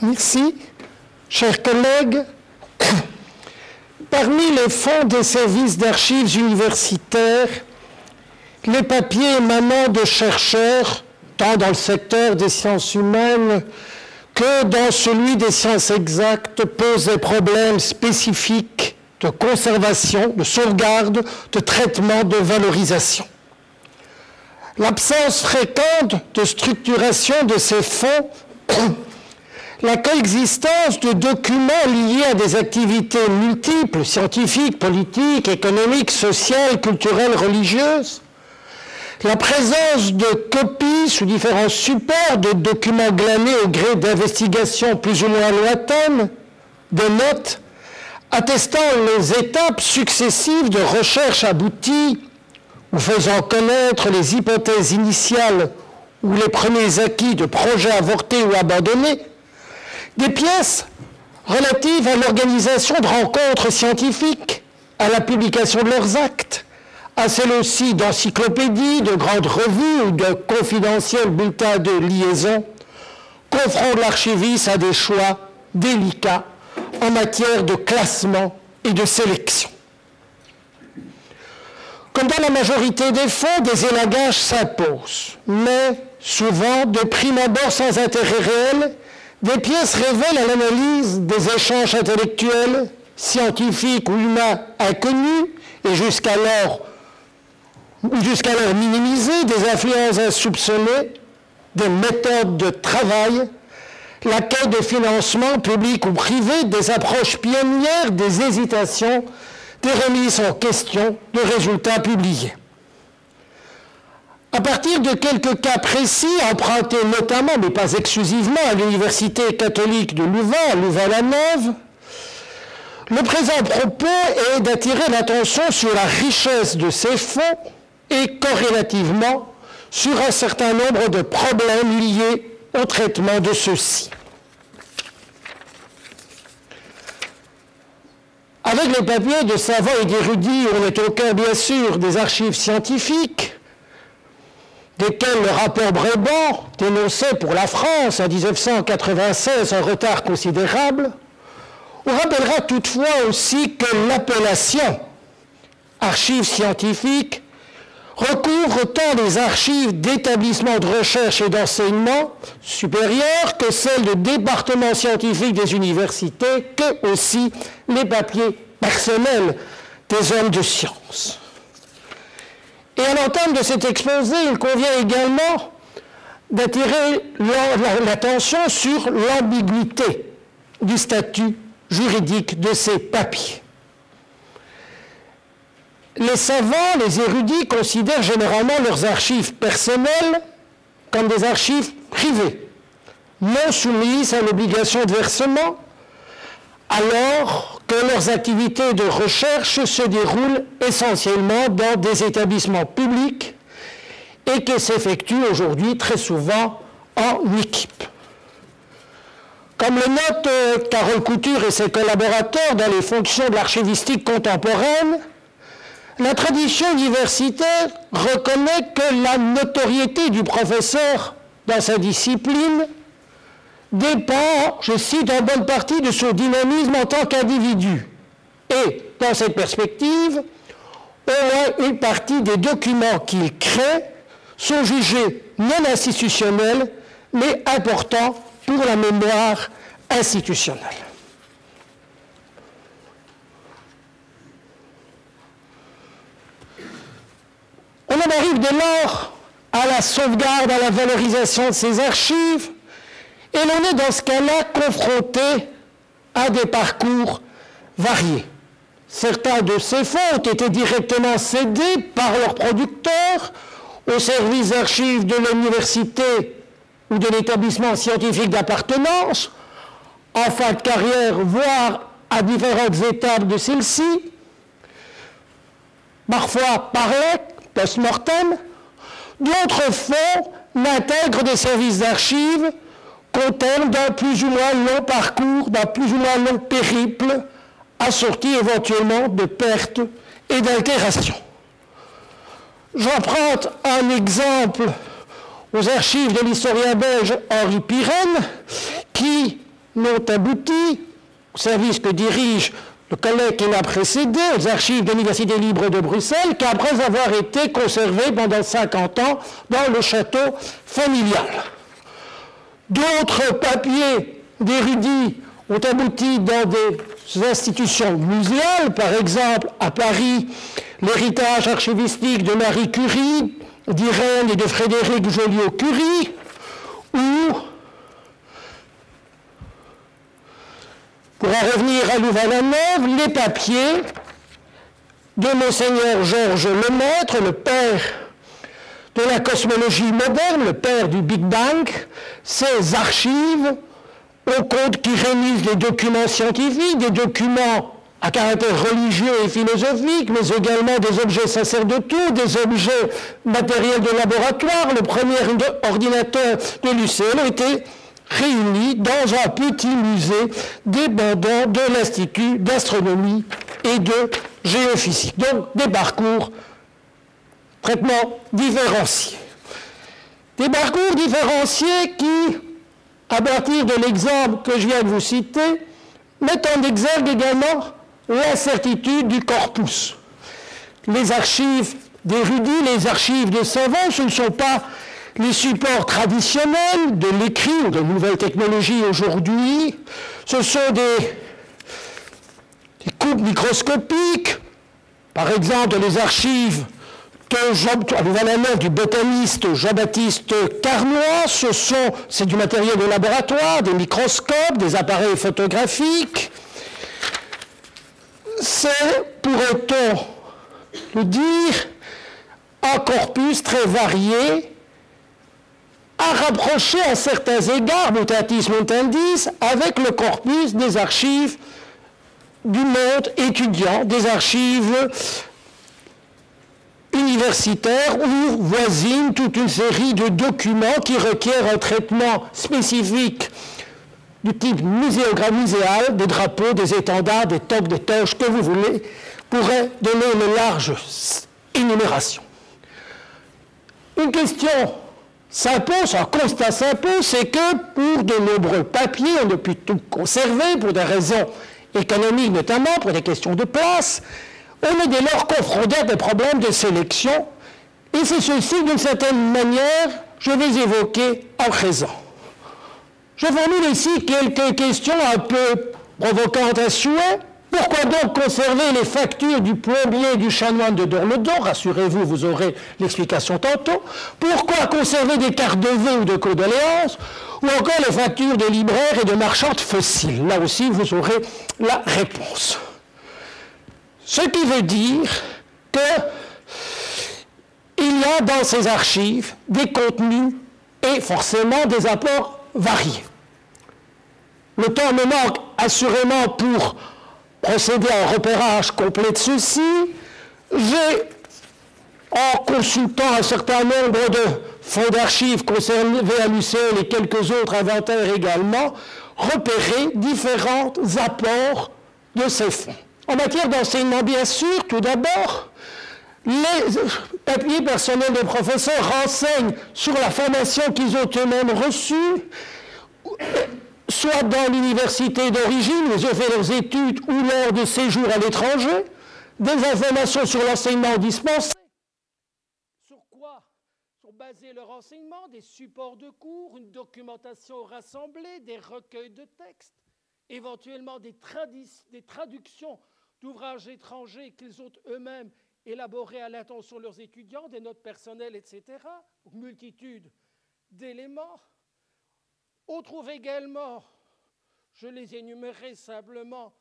Merci. Chers collègues, parmi les fonds des services d'archives universitaires, les papiers émanant de chercheurs, tant dans le secteur des sciences humaines que dans celui des sciences exactes, posent des problèmes spécifiques de conservation, de sauvegarde, de traitement, de valorisation. L'absence fréquente de structuration de ces fonds la coexistence de documents liés à des activités multiples, scientifiques, politiques, économiques, sociales, culturelles, religieuses, la présence de copies sous différents supports de documents glanés au gré d'investigations plus ou moins lointaines, de notes attestant les étapes successives de recherche abouties ou faisant connaître les hypothèses initiales ou les premiers acquis de projets avortés ou abandonnés, des pièces relatives à l'organisation de rencontres scientifiques, à la publication de leurs actes, à celle aussi d'encyclopédies, de grandes revues ou de confidentiels bulletins de liaison, confrontent l'archiviste à des choix délicats en matière de classement et de sélection. Comme dans la majorité des fonds, des élagages s'imposent, mais souvent de prime abord sans intérêt réel des pièces révèlent à l'analyse des échanges intellectuels, scientifiques ou humains inconnus et jusqu'alors minimisés, des influences insoupçonnées, des méthodes de travail, la quête de financement public ou privé, des approches pionnières, des hésitations, des remises en question de résultats publiés. À partir de quelques cas précis, empruntés notamment, mais pas exclusivement, à l'Université catholique de Louvain, Louvain-la-Neuve, le présent propos est d'attirer l'attention sur la richesse de ces fonds et corrélativement sur un certain nombre de problèmes liés au traitement de ceux-ci. Avec les papiers de savants et d'érudits, on est au bien sûr des archives scientifiques, desquels le rapport Bréban dénonçait pour la France en 1996 un retard considérable, on rappellera toutefois aussi que l'appellation archives scientifiques recouvre tant les archives d'établissements de recherche et d'enseignement supérieur que celles de départements scientifiques des universités, que aussi les papiers personnels des hommes de science. Et à l'entame de cet exposé, il convient également d'attirer l'attention sur l'ambiguïté du statut juridique de ces papiers. Les savants, les érudits considèrent généralement leurs archives personnelles comme des archives privées, non soumises à l'obligation de versement, alors que leurs activités de recherche se déroulent essentiellement dans des établissements publics et qu'elles s'effectuent aujourd'hui très souvent en équipe. Comme le note euh, Carole Couture et ses collaborateurs dans les fonctions de l'archivistique contemporaine, la tradition universitaire reconnaît que la notoriété du professeur dans sa discipline dépend, je cite, en bonne partie de son dynamisme en tant qu'individu. Et, dans cette perspective, au moins une partie des documents qu'il crée sont jugés non institutionnels, mais importants pour la mémoire institutionnelle. On en arrive dès lors à la sauvegarde, à la valorisation de ces archives, et l'on est dans ce cas-là confronté à des parcours variés. Certains de ces fonds ont été directement cédés par leurs producteurs au service d'archives de l'université ou de l'établissement scientifique d'appartenance, en fin de carrière, voire à différentes étapes de celle-ci, parfois par post-mortem. D'autres fonds n'intègrent des services d'archives qu'au terme d'un plus ou moins long parcours, d'un plus ou moins long périple, assorti éventuellement de pertes et d'altérations. J'emprunte un exemple aux archives de l'historien belge Henri Pirenne, qui, n'ont abouti, au service que dirige le collègue qui l'a précédé, aux archives de l'Université libre de Bruxelles, qu'après avoir été conservés pendant 50 ans dans le château familial. D'autres papiers d'érudits ont abouti dans des institutions muséales, par exemple à Paris, l'héritage archivistique de Marie Curie, d'Irène et de Frédéric Joliot-Curie, ou, pour en revenir à Louvain-la-Neuve, les papiers de Monseigneur Georges Lemaître, le père de la cosmologie moderne, le père du Big Bang, ses archives au compte qui réunissent des documents scientifiques, des documents à caractère religieux et philosophique, mais également des objets sacerdotaux, des objets matériels de laboratoire. Le premier ordinateur de l'UCL était réuni dans un petit musée dépendant de l'Institut d'astronomie et de géophysique. Donc des parcours traitement différenciés. Des parcours différenciés qui, à partir de l'exemple que je viens de vous citer, mettent en exergue également l'incertitude du corpus. Les archives d'érudits, les archives de savants, ce ne sont pas les supports traditionnels de l'écrit ou de nouvelles technologies aujourd'hui. Ce sont des coupes microscopiques, par exemple les archives de Jean, du botaniste Jean-Baptiste Carnois, ce sont, c'est du matériel de laboratoire, des microscopes, des appareils photographiques. C'est, pourrait-on le dire, un corpus très varié, à rapprocher à certains égards, mutatis mutandis, avec le corpus des archives du monde étudiant, des archives universitaires où voisine toute une série de documents qui requièrent un traitement spécifique du type muséal, des drapeaux, des étendards, des toques, des toches, que vous voulez, pourrait donner une large énumération. Une question s'impose, un constat s'impose, c'est que pour de nombreux papiers, on ne peut tout conserver pour des raisons économiques notamment, pour des questions de place, on est dès lors confronté à des problèmes de sélection, et c'est ceci, d'une certaine manière, je vais évoquer à présent. Je formule ici quelques questions un peu provocantes à souhait. Pourquoi donc conserver les factures du plombier du chanoine de Dormedon Rassurez-vous, vous aurez l'explication tantôt. Pourquoi conserver des cartes de vœux ou de condoléances? Ou encore les factures de libraires et de marchands fossiles? Là aussi, vous aurez la réponse. Ce qui veut dire qu'il y a dans ces archives des contenus et forcément des apports variés. Le temps me manque assurément pour procéder à un repérage complet de ceci. J'ai, en consultant un certain nombre de fonds d'archives concernés à l'UCL et quelques autres inventaires également, repéré différents apports de ces fonds. En matière d'enseignement, bien sûr, tout d'abord, les papiers personnels des professeurs renseignent sur la formation qu'ils ont eux-mêmes reçue, soit dans l'université d'origine, où ils ont fait leurs études, ou lors de séjours à l'étranger, des informations sur l'enseignement dispensé. Sur quoi? Sont basés leurs enseignements Des supports de cours, une documentation rassemblée, des recueils de textes, éventuellement des traductions d'ouvrages étrangers qu'ils ont eux-mêmes élaborés à l'intention de leurs étudiants, des notes personnelles, etc. Multitude d'éléments. On trouve également, je les énumérerai simplement,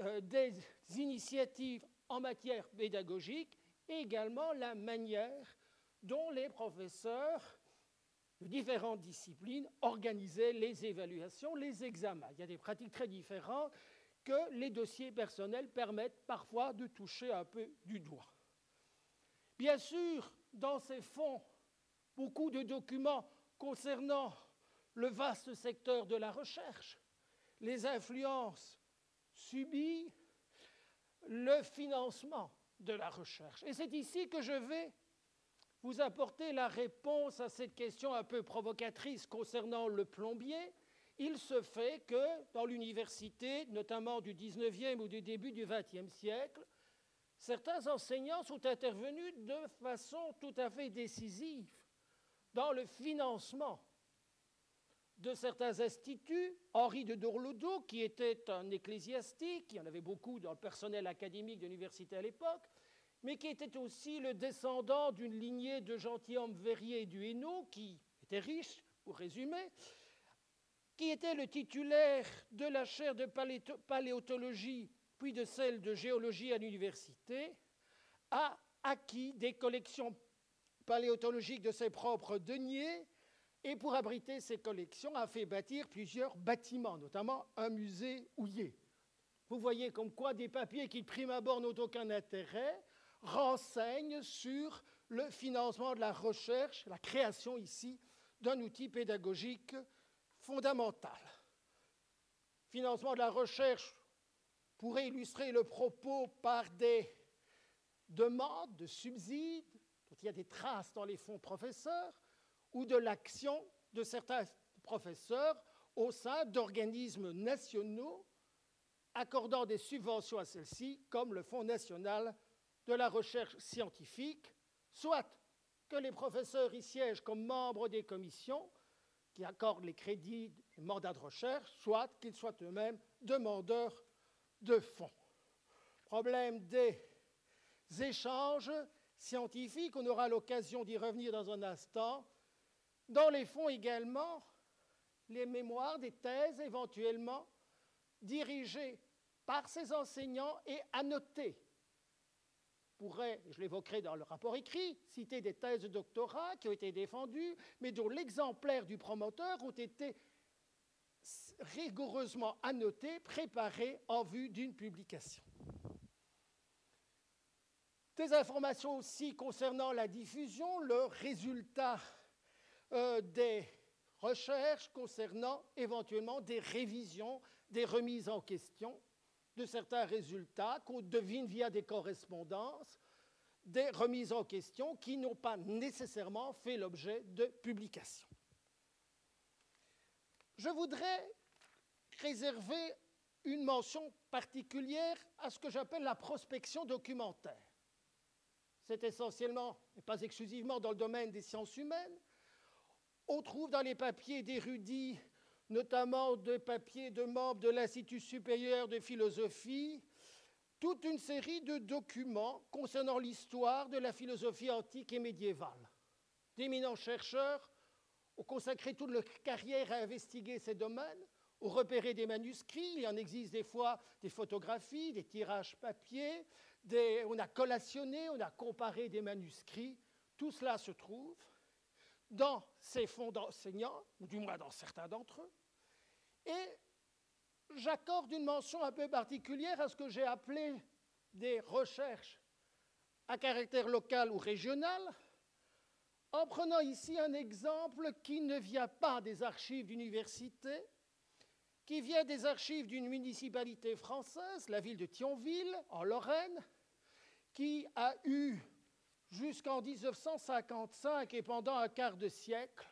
euh, des initiatives en matière pédagogique et également la manière dont les professeurs de différentes disciplines organisaient les évaluations, les examens. Il y a des pratiques très différentes que les dossiers personnels permettent parfois de toucher un peu du doigt. Bien sûr, dans ces fonds, beaucoup de documents concernant le vaste secteur de la recherche, les influences subies, le financement de la recherche. Et c'est ici que je vais vous apporter la réponse à cette question un peu provocatrice concernant le plombier il se fait que dans l'université, notamment du 19e ou du début du 20e siècle, certains enseignants sont intervenus de façon tout à fait décisive dans le financement de certains instituts. Henri de Dourloudou, qui était un ecclésiastique, il y en avait beaucoup dans le personnel académique de l'université à l'époque, mais qui était aussi le descendant d'une lignée de gentilshommes Verrier et du Hainaut, qui était riche, pour résumer, qui était le titulaire de la chaire de paléontologie puis de celle de géologie à l'université, a acquis des collections paléontologiques de ses propres deniers et pour abriter ces collections a fait bâtir plusieurs bâtiments, notamment un musée houillé. Vous voyez comme quoi des papiers qui, de prime abord, n'ont aucun intérêt, renseignent sur le financement de la recherche, la création ici d'un outil pédagogique fondamental. Financement de la recherche pourrait illustrer le propos par des demandes de subsides, dont il y a des traces dans les fonds professeurs, ou de l'action de certains professeurs au sein d'organismes nationaux accordant des subventions à celles-ci, comme le Fonds national de la recherche scientifique, soit que les professeurs y siègent comme membres des commissions qui accordent les crédits et mandats de recherche, soit qu'ils soient eux-mêmes demandeurs de fonds. Problème des échanges scientifiques, on aura l'occasion d'y revenir dans un instant. Dans les fonds également, les mémoires, des thèses éventuellement dirigées par ces enseignants et annotées. Pourrait, je l'évoquerai dans le rapport écrit, citer des thèses de doctorat qui ont été défendues, mais dont l'exemplaire du promoteur ont été rigoureusement annoté, préparé en vue d'une publication. Des informations aussi concernant la diffusion, le résultat euh, des recherches concernant éventuellement des révisions, des remises en question de certains résultats qu'on devine via des correspondances, des remises en question qui n'ont pas nécessairement fait l'objet de publications. Je voudrais réserver une mention particulière à ce que j'appelle la prospection documentaire. C'est essentiellement, et pas exclusivement, dans le domaine des sciences humaines. On trouve dans les papiers d'érudits, notamment des papiers de membres de l'Institut supérieur de philosophie, toute une série de documents concernant l'histoire de la philosophie antique et médiévale. D'éminents chercheurs ont consacré toute leur carrière à investiguer ces domaines, ont repéré des manuscrits, il en existe des fois des photographies, des tirages papier, on a collationné, on a comparé des manuscrits, tout cela se trouve dans ces fonds d'enseignants, ou du moins dans certains d'entre eux, et j'accorde une mention un peu particulière à ce que j'ai appelé des recherches à caractère local ou régional, en prenant ici un exemple qui ne vient pas des archives d'université, qui vient des archives d'une municipalité française, la ville de Thionville, en Lorraine, qui a eu jusqu'en 1955 et pendant un quart de siècle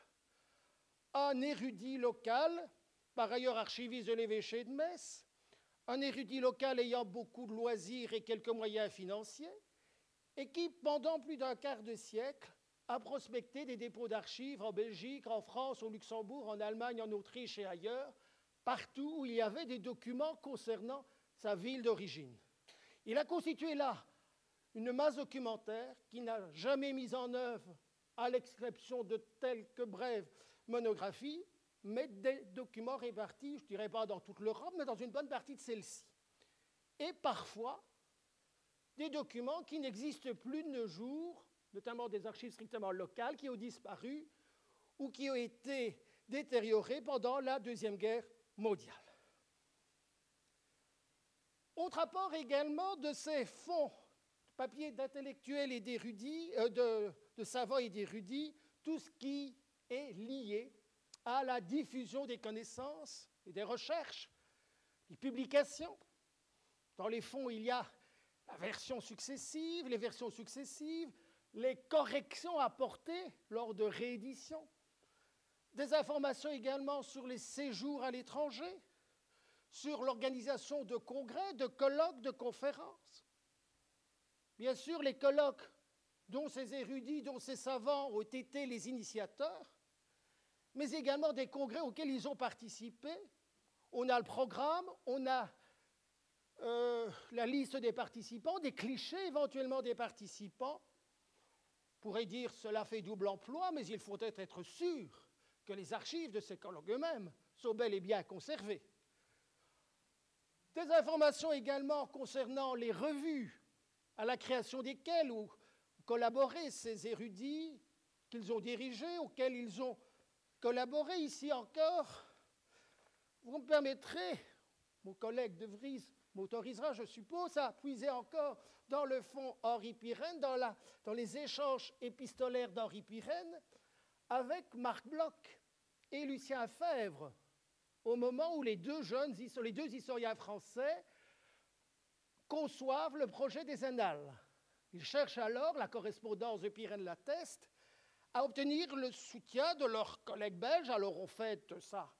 un érudit local, par ailleurs archiviste de l'évêché de Metz, un érudit local ayant beaucoup de loisirs et quelques moyens financiers, et qui, pendant plus d'un quart de siècle, a prospecté des dépôts d'archives en Belgique, en France, au Luxembourg, en Allemagne, en Autriche et ailleurs, partout où il y avait des documents concernant sa ville d'origine. Il a constitué là une masse documentaire qui n'a jamais mis en œuvre, à l'exception de quelques brèves monographies, mais des documents répartis, je ne dirais pas dans toute l'Europe, mais dans une bonne partie de celle-ci. Et parfois, des documents qui n'existent plus de nos jours, notamment des archives strictement locales qui ont disparu ou qui ont été détériorées pendant la Deuxième Guerre mondiale. Autre apport également de ces fonds papier d'intellectuels et d'érudits, euh, de, de savants et d'érudits, tout ce qui est lié à la diffusion des connaissances et des recherches, des publications. Dans les fonds, il y a la version successive, les versions successives, les corrections apportées lors de rééditions. Des informations également sur les séjours à l'étranger, sur l'organisation de congrès, de colloques, de conférences. Bien sûr, les colloques dont ces érudits, dont ces savants ont été les initiateurs, mais également des congrès auxquels ils ont participé. On a le programme, on a euh, la liste des participants, des clichés éventuellement des participants. On pourrait dire cela fait double emploi, mais il faut être, être sûr que les archives de ces colloques eux-mêmes sont bel et bien conservées. Des informations également concernant les revues à la création desquelles ont collaboré ces érudits qu'ils ont dirigés, auxquels ils ont collaboré. Ici encore, vous me permettrez, mon collègue De Vries m'autorisera, je suppose, à puiser encore dans le fond Henri Pirenne, dans, les échanges épistolaires d'Henri Pirenne, avec Marc Bloch et Lucien Fèvre, au moment où les deux jeunes, les deux historiens français conçoivent le projet des annales. Ils cherchent alors, la correspondance de Pirenne l'atteste, à obtenir le soutien de leurs collègues belges. Alors on fait ça,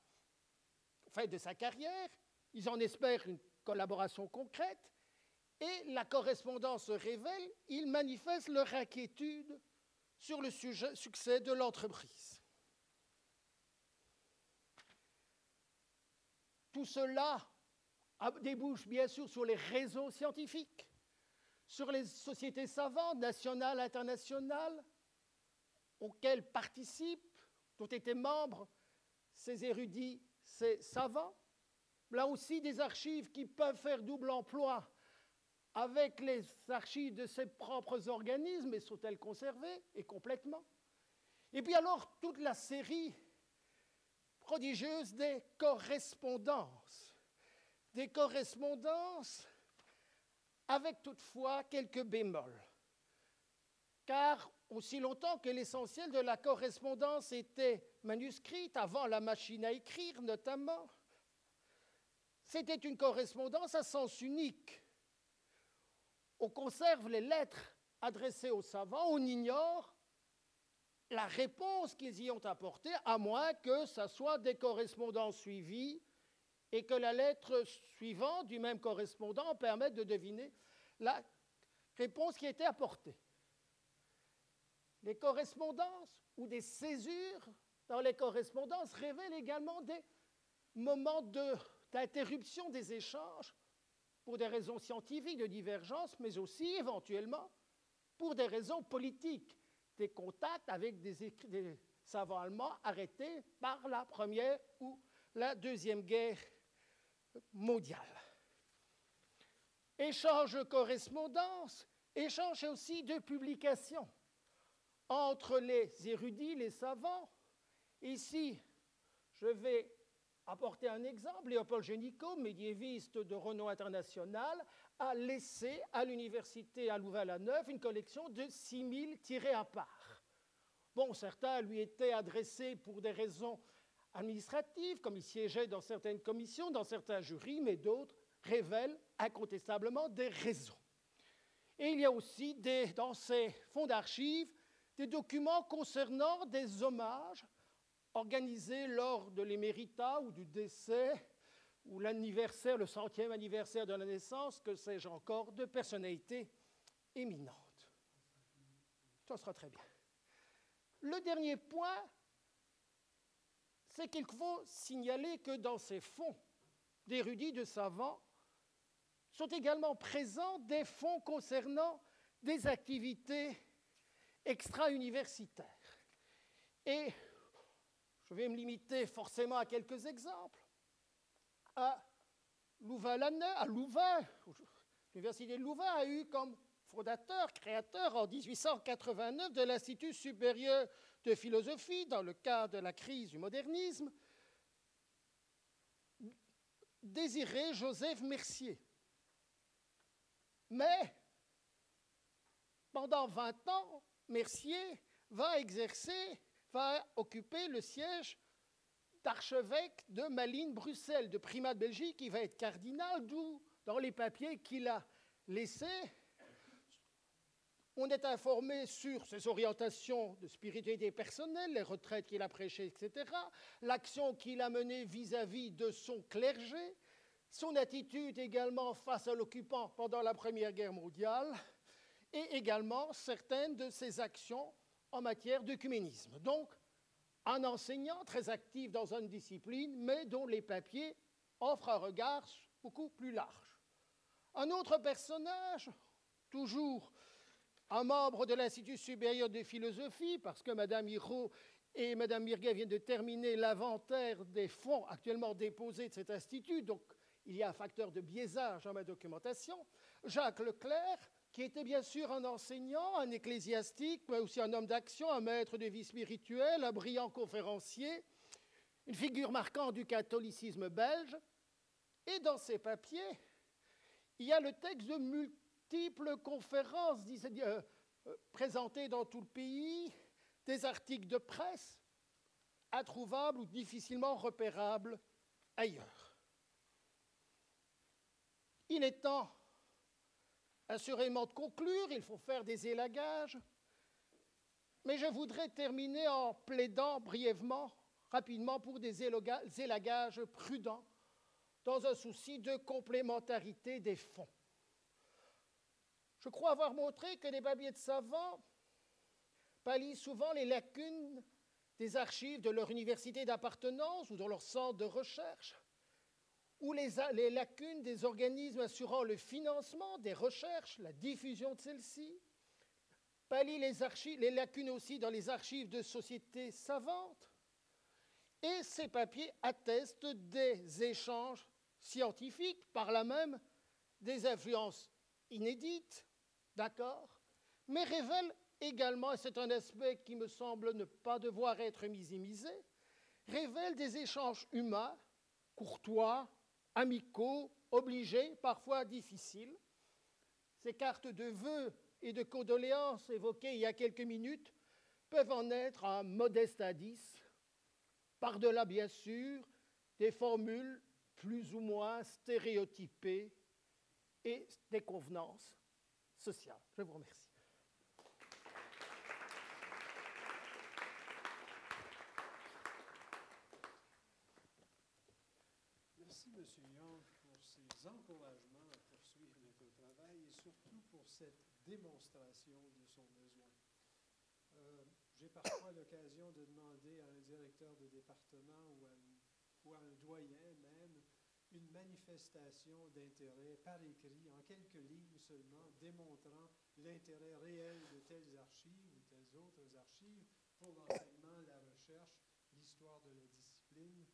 de sa carrière, ils en espèrent une collaboration concrète, et la correspondance révèle, ils manifestent leur inquiétude sur le succès de l'entreprise. Tout cela débouche bien sûr sur les réseaux scientifiques, sur les sociétés savantes nationales, internationales, auxquelles participent, dont étaient membres ces érudits, ces savants. Là aussi, des archives qui peuvent faire double emploi avec les archives de ses propres organismes, et sont-elles conservées Et complètement? Et puis alors, toute la série prodigieuse des correspondances. Des correspondances avec toutefois quelques bémols. Car aussi longtemps que l'essentiel de la correspondance était manuscrite, avant la machine à écrire notamment, c'était une correspondance à sens unique. On conserve les lettres adressées aux savants, on ignore la réponse qu'ils y ont apportée, à moins que ce soit des correspondances suivies et que la lettre suivante du même correspondant permette de deviner la réponse qui était apportée. Les correspondances ou des césures dans les correspondances révèlent également des moments d'interruption des échanges pour des raisons scientifiques de divergence, mais aussi éventuellement pour des raisons politiques, des contacts avec des, des savants allemands arrêtés par la Première ou la Deuxième Guerre mondiale. Échange de correspondance, échange aussi de publications entre les érudits, les savants. Ici, je vais apporter un exemple. Léopold Génicaud, médiéviste de renom international, a laissé à l'université à Louvain-la-Neuve une collection de 6000 tirés à part. Bon, certains lui étaient adressés pour des raisons administratives, comme il siégeait dans certaines commissions, dans certains jurys, mais d'autres révèlent incontestablement des raisons. Et il y a aussi dans ces fonds d'archives des documents concernant des hommages organisés lors de l'émérita ou du décès ou l'anniversaire, le centième anniversaire de la naissance, que sais-je encore, de personnalités éminentes. Ça sera très bien. Le dernier point, c'est qu'il faut signaler que dans ces fonds d'érudits, de savants, sont également présents des fonds concernant des activités extra-universitaires. Et je vais me limiter forcément à quelques exemples. À louvain à Louvain, l'Université de Louvain a eu comme fondateur, créateur en 1889 de l'Institut supérieur de philosophie dans le cadre de la crise du modernisme, Désiré Joseph Mercier. Mais pendant 20 ans, Mercier va exercer, va occuper le siège d'archevêque de Malines-Bruxelles, de primat de Belgique, qui va être cardinal, d'où, dans les papiers qu'il a laissés, On est informé sur ses orientations de spiritualité personnelle, les retraites qu'il a prêchées, etc., l'action qu'il a menée vis-à-vis de son clergé, son attitude également face à l'occupant pendant la Première Guerre mondiale, et également certaines de ses actions en matière d'œcuménisme. Donc, un enseignant très actif dans une discipline, mais dont les papiers offrent un regard beaucoup plus large. Un autre personnage, toujours un membre de l'Institut supérieur de philosophie, parce que Mme Hiro et Mme Mirguet viennent de terminer l'inventaire des fonds actuellement déposés de cet institut, donc il y a un facteur de biaisage dans ma documentation. Jacques Leclerc, qui était bien sûr un enseignant, un ecclésiastique, mais aussi un homme d'action, un maître de vie spirituelle, un brillant conférencier, une figure marquante du catholicisme belge. Et dans ses papiers, il y a le texte de multiples conférences euh, euh, présentées dans tout le pays, des articles de presse introuvables ou difficilement repérables ailleurs. Il est temps assurément de conclure, il faut faire des élagages, mais je voudrais terminer en plaidant brièvement, rapidement, pour des élagages prudents, dans un souci de complémentarité des fonds. Je crois avoir montré que les papiers de savants pallient souvent les lacunes des archives de leur université d'appartenance ou de leur centre de recherche, ou les, lacunes des organismes assurant le financement des recherches, la diffusion de celles-ci, pallient les, les lacunes aussi dans les archives de sociétés savantes, et ces papiers attestent des échanges scientifiques, par là même des influences inédites, d'accord, mais révèlent également, et c'est un aspect qui me semble ne pas devoir être minimisé, révèlent des échanges humains, courtois, amicaux, obligés, parfois difficiles. Ces cartes de vœux et de condoléances évoquées il y a quelques minutes peuvent en être un modeste indice, par-delà bien sûr des formules plus ou moins stéréotypées et des convenances Je vous remercie. encouragement à poursuivre notre travail et surtout pour cette démonstration de son besoin. Euh, j'ai parfois l'occasion de demander à un directeur de département ou à, ou à un doyen même une manifestation d'intérêt par écrit, en quelques lignes seulement, démontrant l'intérêt réel de telles archives ou telles autres archives pour l'enseignement, la recherche, l'histoire de la discipline,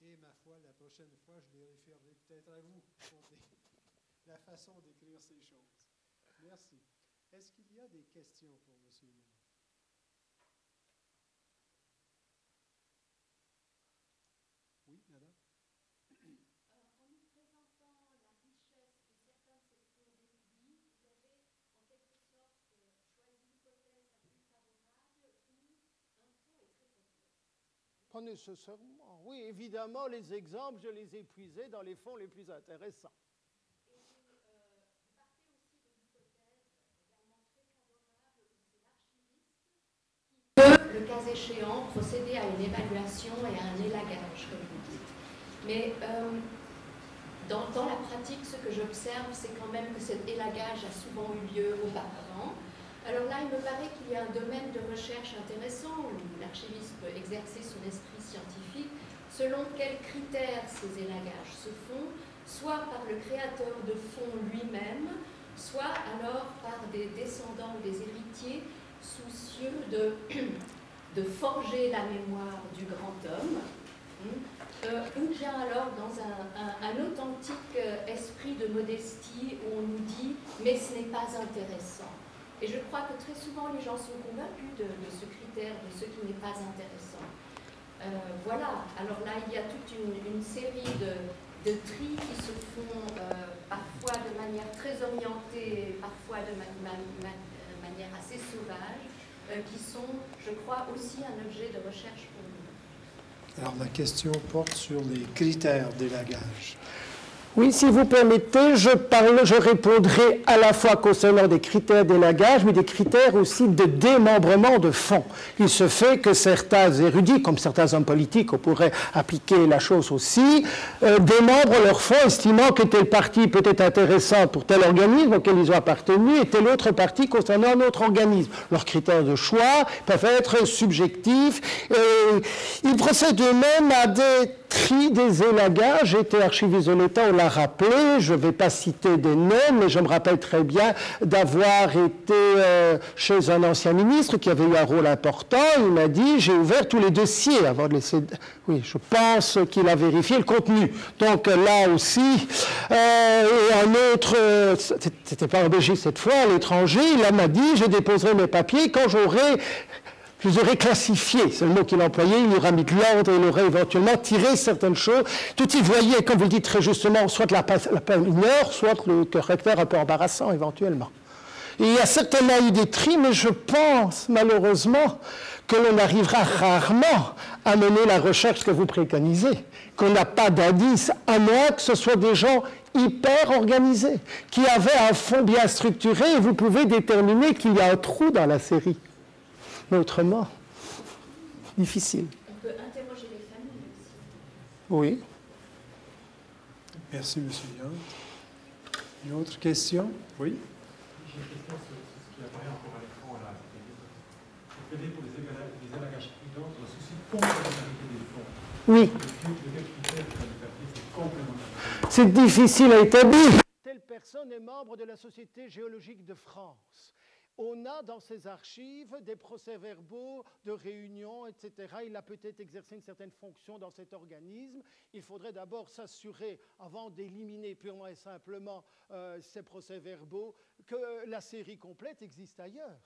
et ma foi, la prochaine fois, je les référerai peut-être à vous pour la façon d'écrire ces choses. Merci. Est-ce qu'il y a des questions pour M. Young? Oui, madame? Nécessairement. Oui, évidemment, les exemples, je les ai puisés dans les fonds les plus intéressants. le cas échéant, procéder à une évaluation et à un élagage, comme vous dites. Mais euh, dans, la pratique, ce que j'observe, c'est quand même que cet élagage a souvent eu lieu auparavant, alors là, il me paraît qu'il y a un domaine de recherche intéressant où l'archiviste peut exercer son esprit scientifique selon quels critères ces élagages se font, soit par le créateur de fonds lui-même, soit alors par des descendants ou des héritiers soucieux de, forger la mémoire du grand homme, hein, euh, ou bien alors dans un, un, authentique euh, esprit de modestie où on nous dit mais ce n'est pas intéressant. Et je crois que très souvent les gens sont convaincus de, ce critère, de ce qui n'est pas intéressant. Euh, voilà, alors là il y a toute une, série de, de, tris qui se font euh, parfois de manière très orientée, parfois de manière assez sauvage, euh, qui sont, je crois, aussi un objet de recherche pour nous. Alors la question porte sur les critères d'élagage. Oui, si vous permettez, je, parle, je répondrai à la fois concernant des critères d'élagage, mais des critères aussi de démembrement de fonds. Il se fait que certains érudits, comme certains hommes politiques, on pourrait appliquer la chose aussi, euh, démembrent leurs fonds, estimant que tel parti peut être intéressant pour tel organisme auquel ils ont appartenu et tel autre parti concernant un autre organisme. Leurs critères de choix peuvent être subjectifs. Euh, ils procèdent eux-mêmes à des tri des élagages. J'étais archiviste de l'État, on l'a rappelé. Je ne vais pas citer des noms, mais je me rappelle très bien d'avoir été euh, chez un ancien ministre qui avait eu un rôle important. Il m'a dit J'ai ouvert tous les dossiers avant de laisser. Oui, je pense qu'il a vérifié le contenu. Donc là aussi, euh, et un autre, euh, c'était pas en Belgique cette fois, à l'étranger, il m'a dit Je déposerai mes papiers quand j'aurai je les aurais classifiés, c'est le mot qu'il employait, il aurait mis de l'ordre, il aurait éventuellement tiré certaines choses. Tout y voyait, comme vous le dites très justement, soit la, la mineure, soit le caractère un peu embarrassant éventuellement. Il y a certainement eu des tris, mais je pense malheureusement que l'on arrivera rarement à mener la recherche que vous préconisez, qu'on n'a pas d'indice, à moins que ce soit des gens hyper organisés, qui avaient un fond bien structuré, et vous pouvez déterminer qu'il y a un trou dans la série mais autrement, difficile. On peut interroger les familles aussi. Oui. Merci, M. Young. Une autre question? Oui. J'ai une question sur ce qui apparaît encore à l'écran là. Vous plaidez pour les élagages prudents pour le souci de complémentarité des fonds. Oui. C'est difficile à établir. Telle personne est membre de la Société géologique de France on a dans ses archives des procès-verbaux de réunions, etc. Il a peut-être exercé une certaine fonction dans cet organisme. Il faudrait d'abord s'assurer, avant d'éliminer purement et simplement euh, ces procès-verbaux, que la série complète existe ailleurs.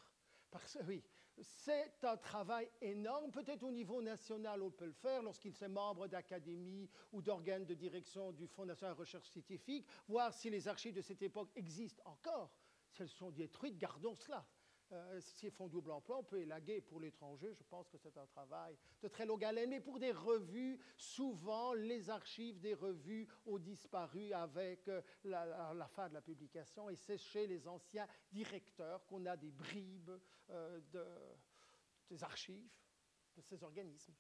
Parce que oui, c'est un travail énorme. Peut-être au niveau national, on peut le faire lorsqu'il est membre d'académies ou d'organes de direction du Fonds national de recherche scientifique, voir si les archives de cette époque existent encore. Si elles sont détruites, gardons cela. Euh, si elles font double emploi, on peut élaguer pour l'étranger. Je pense que c'est un travail de très longue haleine. Mais pour des revues, souvent, les archives des revues ont disparu avec euh, la, fin de la publication. Et c'est chez les anciens directeurs qu'on a des bribes euh, de, des archives de ces organismes.